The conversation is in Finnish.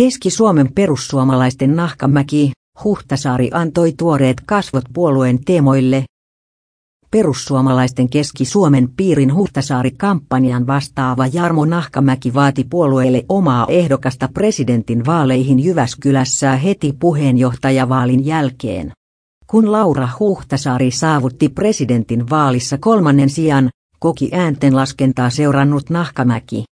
Keski-Suomen perussuomalaisten Nahkamäki, Huhtasaari antoi tuoreet kasvot puolueen teemoille. Perussuomalaisten Keski-Suomen piirin Huhtasaari-kampanjan vastaava Jarmo Nahkamäki vaati puolueelle omaa ehdokasta presidentin vaaleihin Jyväskylässä heti puheenjohtajavaalin jälkeen. Kun Laura Huhtasaari saavutti presidentin vaalissa kolmannen sijan, koki ääntenlaskentaa seurannut Nahkamäki.